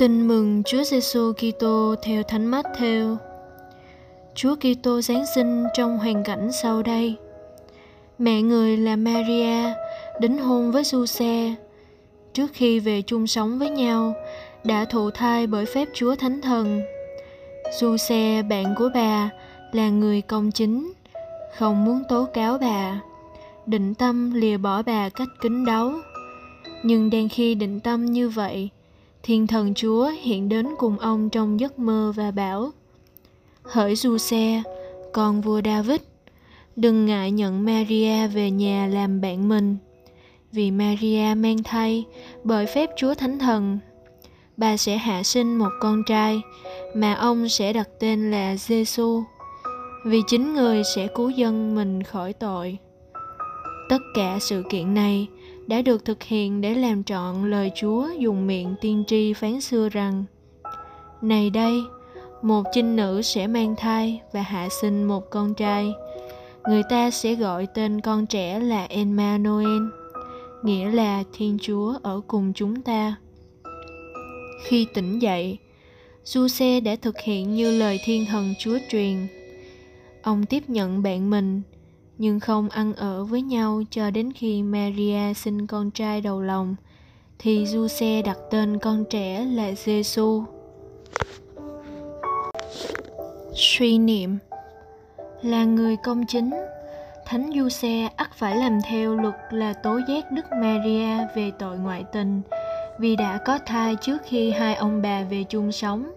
Tin mừng Chúa Giêsu Kitô theo Thánh Matthew. Chúa Kitô giáng sinh trong hoàn cảnh sau đây. Mẹ người là Maria đính hôn với Giuse trước khi về chung sống với nhau đã thụ thai bởi phép Chúa Thánh Thần. Giuse bạn của bà là người công chính, không muốn tố cáo bà, định tâm lìa bỏ bà cách kính đáo. Nhưng đang khi định tâm như vậy, thiên thần chúa hiện đến cùng ông trong giấc mơ và bảo, hỡi du xe con vua david, đừng ngại nhận maria về nhà làm bạn mình, vì maria mang thai bởi phép chúa thánh thần. Bà sẽ hạ sinh một con trai mà ông sẽ đặt tên là giêsu vì chính người sẽ cứu dân mình khỏi tội. Tất cả sự kiện này đã được thực hiện để làm trọn lời Chúa dùng miệng tiên tri phán xưa rằng Này đây, một chinh nữ sẽ mang thai và hạ sinh một con trai. Người ta sẽ gọi tên con trẻ là Emmanuel, nghĩa là Thiên Chúa ở cùng chúng ta. Khi tỉnh dậy, Giuse đã thực hiện như lời thiên thần Chúa truyền. Ông tiếp nhận bạn mình nhưng không ăn ở với nhau cho đến khi Maria sinh con trai đầu lòng thì Giuse đặt tên con trẻ là Giêsu. Suy niệm Là người công chính, Thánh Giuse ắt phải làm theo luật là tố giác Đức Maria về tội ngoại tình vì đã có thai trước khi hai ông bà về chung sống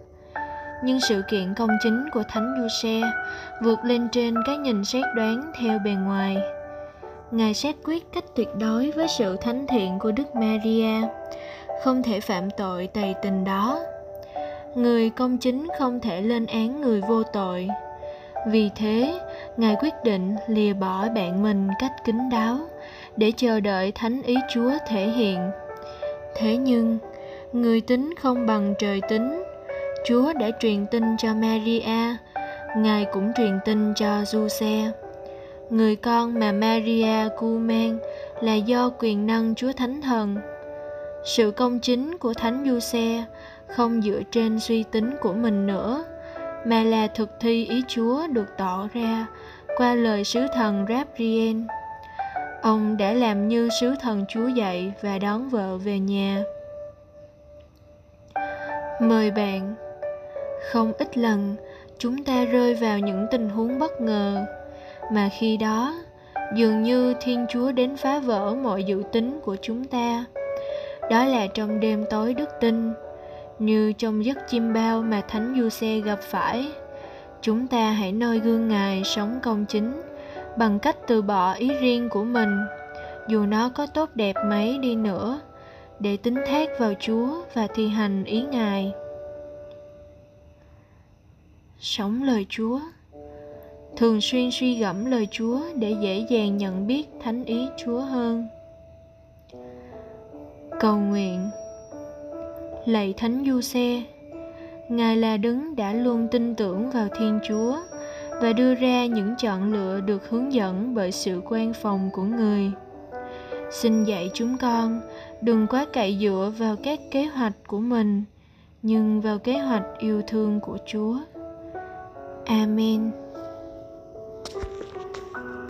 nhưng sự kiện công chính của Thánh Giuse vượt lên trên cái nhìn xét đoán theo bề ngoài. Ngài xét quyết cách tuyệt đối với sự thánh thiện của Đức Maria, không thể phạm tội tày tình đó. Người công chính không thể lên án người vô tội. Vì thế, Ngài quyết định lìa bỏ bạn mình cách kín đáo để chờ đợi thánh ý Chúa thể hiện. Thế nhưng, người tính không bằng trời tính Chúa đã truyền tin cho Maria, Ngài cũng truyền tin cho Giuse. Người con mà Maria cu mang là do quyền năng Chúa Thánh Thần. Sự công chính của Thánh Giuse không dựa trên suy tính của mình nữa, mà là thực thi ý Chúa được tỏ ra qua lời sứ thần Gabriel. Ông đã làm như sứ thần Chúa dạy và đón vợ về nhà. Mời bạn không ít lần, chúng ta rơi vào những tình huống bất ngờ. Mà khi đó, dường như thiên chúa đến phá vỡ mọi dự tính của chúng ta. Đó là trong đêm tối đức tin, như trong giấc chim bao mà thánh du xe gặp phải. Chúng ta hãy noi gương ngài sống công chính, bằng cách từ bỏ ý riêng của mình. Dù nó có tốt đẹp mấy đi nữa, để tính thác vào chúa và thi hành ý ngài sống lời Chúa. Thường xuyên suy gẫm lời Chúa để dễ dàng nhận biết thánh ý Chúa hơn. Cầu nguyện Lạy Thánh Du Xe Ngài là đấng đã luôn tin tưởng vào Thiên Chúa và đưa ra những chọn lựa được hướng dẫn bởi sự quan phòng của người. Xin dạy chúng con đừng quá cậy dựa vào các kế hoạch của mình, nhưng vào kế hoạch yêu thương của Chúa. Amen.